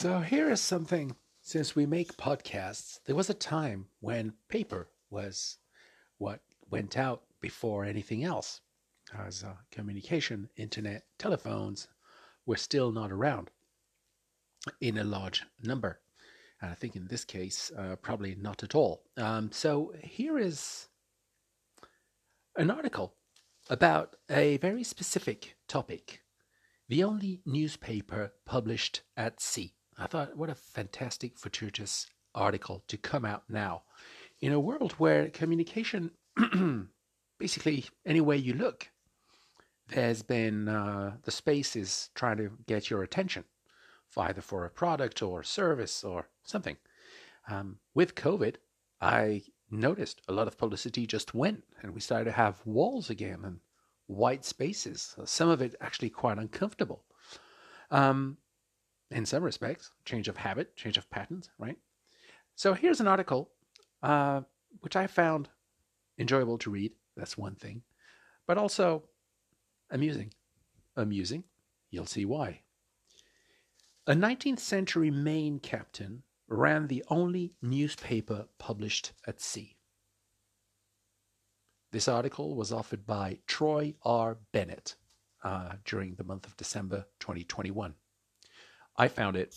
So here is something. Since we make podcasts, there was a time when paper was what went out before anything else, as uh, communication, internet, telephones were still not around in a large number. And I think in this case, uh, probably not at all. Um, so here is an article about a very specific topic the only newspaper published at sea. I thought, what a fantastic, fortuitous article to come out now in a world where communication, basically, any way you look, there's been uh, the space is trying to get your attention, either for a product or service or something. Um, with COVID, I noticed a lot of publicity just went, and we started to have walls again and white spaces. Some of it actually quite uncomfortable. Um, in some respects, change of habit, change of patterns, right? So here's an article uh, which I found enjoyable to read. That's one thing, but also amusing. Amusing, you'll see why. A 19th century Maine captain ran the only newspaper published at sea. This article was offered by Troy R. Bennett uh, during the month of December 2021. I found it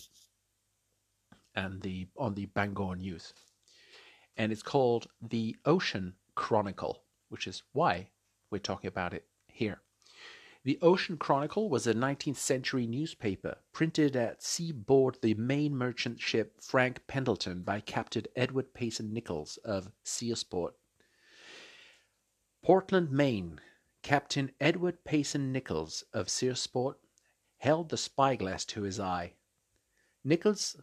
and the on the Bangor News, and it's called the Ocean Chronicle, which is why we're talking about it here. The Ocean Chronicle was a 19th century newspaper printed at sea aboard the Maine merchant ship Frank Pendleton by Captain Edward Payson Nichols of Searsport. Portland, Maine. Captain Edward Payson Nichols of Searsport held the spyglass to his eye. Nichols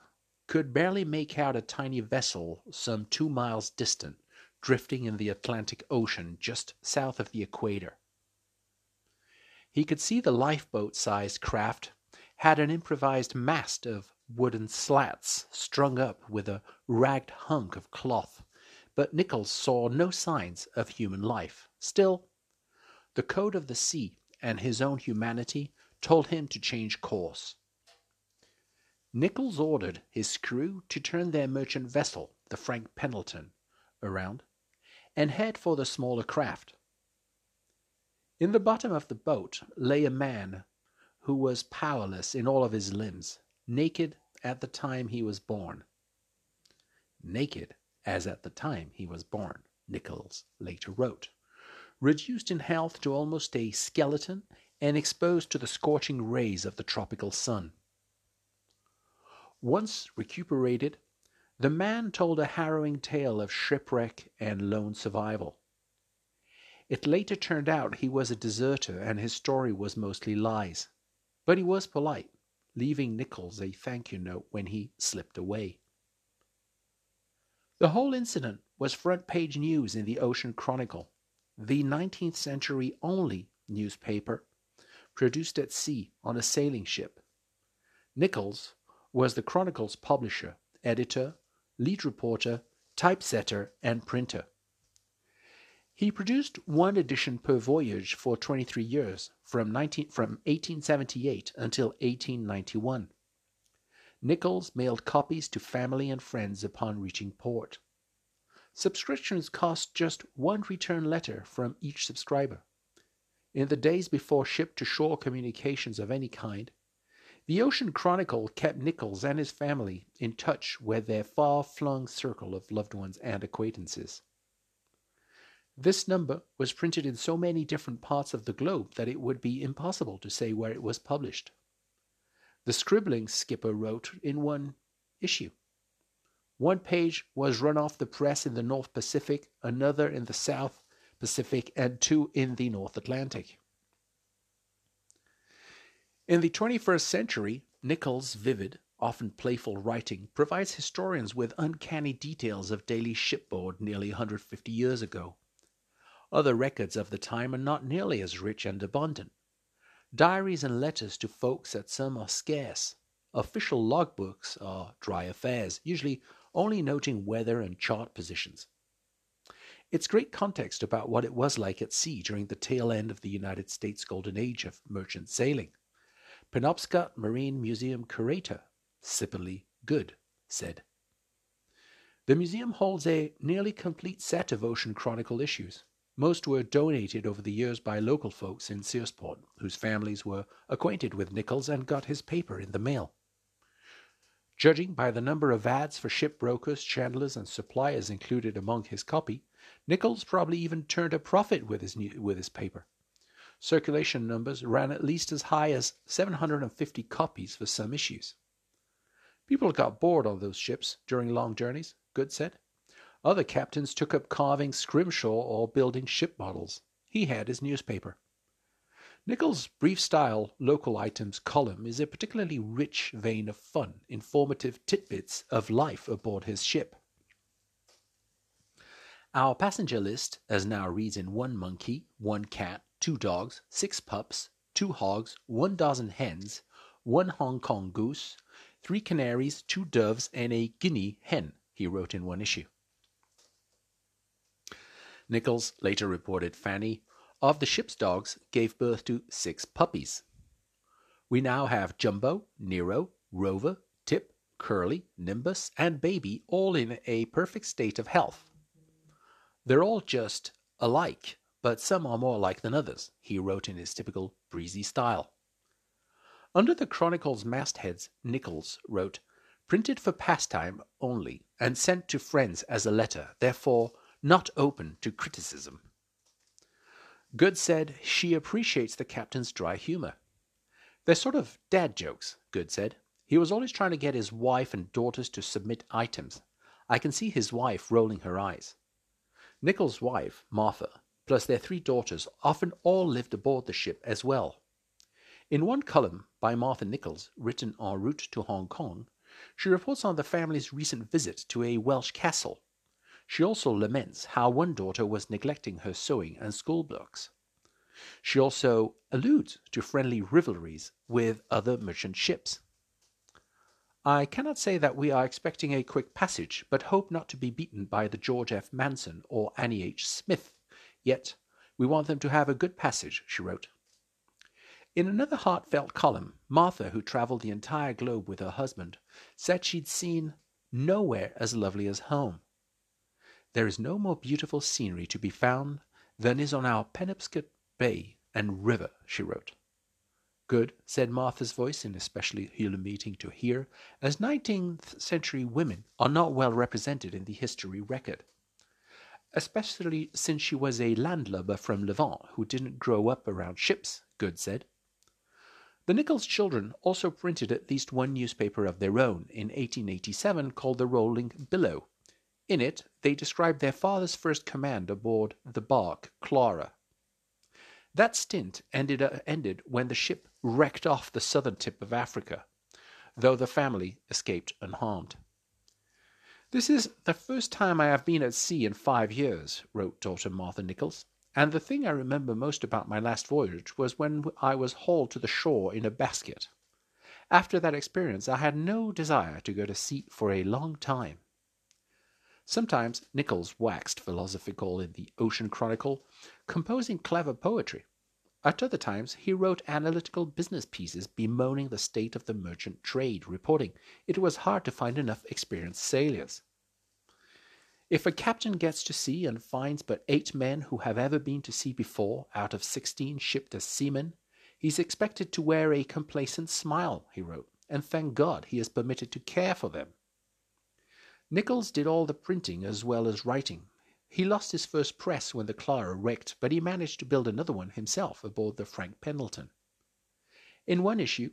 could barely make out a tiny vessel some two miles distant, drifting in the Atlantic Ocean just south of the equator. He could see the lifeboat sized craft had an improvised mast of wooden slats strung up with a ragged hunk of cloth, but Nichols saw no signs of human life. Still, the code of the sea and his own humanity told him to change course. Nichols ordered his crew to turn their merchant vessel, the Frank Pendleton, around and head for the smaller craft. In the bottom of the boat lay a man who was powerless in all of his limbs, naked at the time he was born. Naked as at the time he was born, Nichols later wrote. Reduced in health to almost a skeleton and exposed to the scorching rays of the tropical sun. Once recuperated, the man told a harrowing tale of shipwreck and lone survival. It later turned out he was a deserter and his story was mostly lies. But he was polite, leaving Nichols a thank you note when he slipped away. The whole incident was front page news in the Ocean Chronicle, the 19th century only newspaper produced at sea on a sailing ship. Nichols was the Chronicle's publisher, editor, lead reporter, typesetter, and printer. He produced one edition per voyage for 23 years, from, 19, from 1878 until 1891. Nichols mailed copies to family and friends upon reaching port. Subscriptions cost just one return letter from each subscriber. In the days before ship to shore communications of any kind, the Ocean Chronicle kept Nichols and his family in touch with their far flung circle of loved ones and acquaintances. This number was printed in so many different parts of the globe that it would be impossible to say where it was published. The scribbling skipper wrote in one issue. One page was run off the press in the North Pacific, another in the South Pacific, and two in the North Atlantic. In the 21st century, Nichols' vivid, often playful writing provides historians with uncanny details of daily shipboard nearly 150 years ago. Other records of the time are not nearly as rich and abundant. Diaries and letters to folks at some are scarce. Official logbooks are dry affairs, usually only noting weather and chart positions. It's great context about what it was like at sea during the tail end of the United States golden age of merchant sailing. Penobscot Marine Museum curator Cipperly Good said. The museum holds a nearly complete set of Ocean Chronicle issues. Most were donated over the years by local folks in Searsport, whose families were acquainted with Nichols and got his paper in the mail. Judging by the number of ads for shipbrokers, chandlers, and suppliers included among his copy, Nichols probably even turned a profit with his, new, with his paper. Circulation numbers ran at least as high as 750 copies for some issues. People got bored on those ships during long journeys, Good said. Other captains took up carving scrimshaw or building ship models. He had his newspaper. Nichols' brief style local items column is a particularly rich vein of fun, informative tidbits of life aboard his ship. Our passenger list, as now reads in one monkey, one cat, two dogs, six pups, two hogs, one dozen hens, one Hong Kong goose, three canaries, two doves, and a guinea hen, he wrote in one issue. Nichols later reported Fanny of the ship's dogs gave birth to six puppies. We now have Jumbo, Nero, Rover, Tip, Curly, Nimbus, and Baby all in a perfect state of health. They're all just alike, but some are more alike than others, he wrote in his typical breezy style. Under the Chronicle's mastheads, Nichols wrote, Printed for pastime only, and sent to friends as a letter, therefore not open to criticism. Good said she appreciates the captain's dry humor. They're sort of dad jokes, Good said. He was always trying to get his wife and daughters to submit items. I can see his wife rolling her eyes. Nichols' wife, Martha, plus their three daughters, often all lived aboard the ship as well. In one column by Martha Nichols, written en route to Hong Kong, she reports on the family's recent visit to a Welsh castle she also laments how one daughter was neglecting her sewing and school books. She also alludes to friendly rivalries with other merchant ships. I cannot say that we are expecting a quick passage, but hope not to be beaten by the George F. Manson or Annie H. Smith. Yet we want them to have a good passage, she wrote. In another heartfelt column, Martha, who traveled the entire globe with her husband, said she'd seen nowhere as lovely as home. There is no more beautiful scenery to be found than is on our Penobscot Bay and river, she wrote. Good, said Martha's voice in especially humiliating to hear, as nineteenth century women are not well represented in the history record. Especially since she was a landlubber from Levant who didn't grow up around ships, Good said. The Nichols children also printed at least one newspaper of their own in 1887 called the Rolling Billow, in it they describe their father's first command aboard the bark Clara. That stint ended, uh, ended when the ship wrecked off the southern tip of Africa, though the family escaped unharmed. This is the first time I have been at sea in five years, wrote daughter Martha Nichols, and the thing I remember most about my last voyage was when I was hauled to the shore in a basket. After that experience, I had no desire to go to sea for a long time. Sometimes Nichols waxed philosophical in the Ocean Chronicle, composing clever poetry. At other times he wrote analytical business pieces bemoaning the state of the merchant trade, reporting it was hard to find enough experienced sailors. If a captain gets to sea and finds but eight men who have ever been to sea before out of sixteen shipped as seamen, he's expected to wear a complacent smile, he wrote, and thank God he is permitted to care for them. Nichols did all the printing as well as writing. He lost his first press when the Clara wrecked, but he managed to build another one himself aboard the Frank Pendleton. In one issue,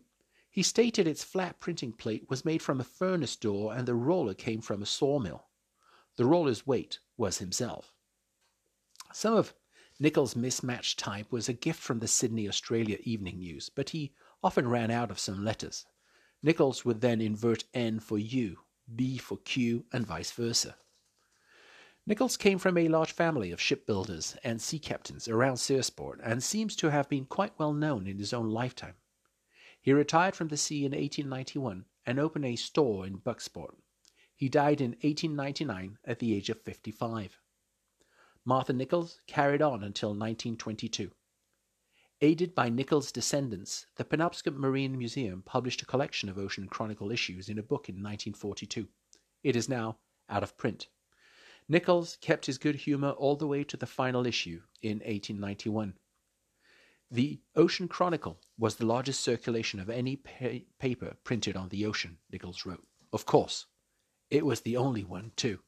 he stated its flat printing plate was made from a furnace door and the roller came from a sawmill. The roller's weight was himself. Some of Nichols' mismatched type was a gift from the Sydney, Australia Evening News, but he often ran out of some letters. Nichols would then invert N for U B for Q, and vice versa. Nichols came from a large family of shipbuilders and sea captains around Searsport and seems to have been quite well known in his own lifetime. He retired from the sea in 1891 and opened a store in Bucksport. He died in 1899 at the age of 55. Martha Nichols carried on until 1922. Aided by Nichols' descendants, the Penobscot Marine Museum published a collection of Ocean Chronicle issues in a book in 1942. It is now out of print. Nichols kept his good humor all the way to the final issue in 1891. The Ocean Chronicle was the largest circulation of any pa- paper printed on the ocean, Nichols wrote. Of course, it was the only one, too.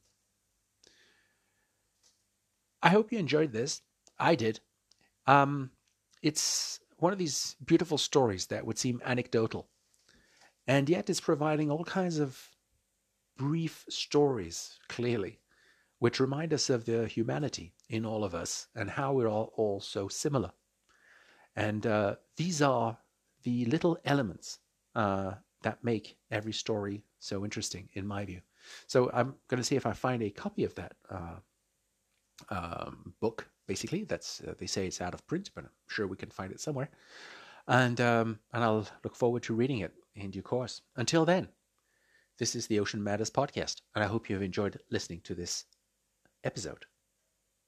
I hope you enjoyed this. I did. Um, it's one of these beautiful stories that would seem anecdotal, and yet is providing all kinds of brief stories, clearly, which remind us of the humanity in all of us and how we're all, all so similar. And uh, these are the little elements uh, that make every story so interesting, in my view. So I'm going to see if I find a copy of that uh, um, book basically. That's uh, they say it's out of print, but I'm sure we can find it somewhere. And um, and I'll look forward to reading it in due course. Until then, this is the Ocean Matters podcast, and I hope you have enjoyed listening to this episode.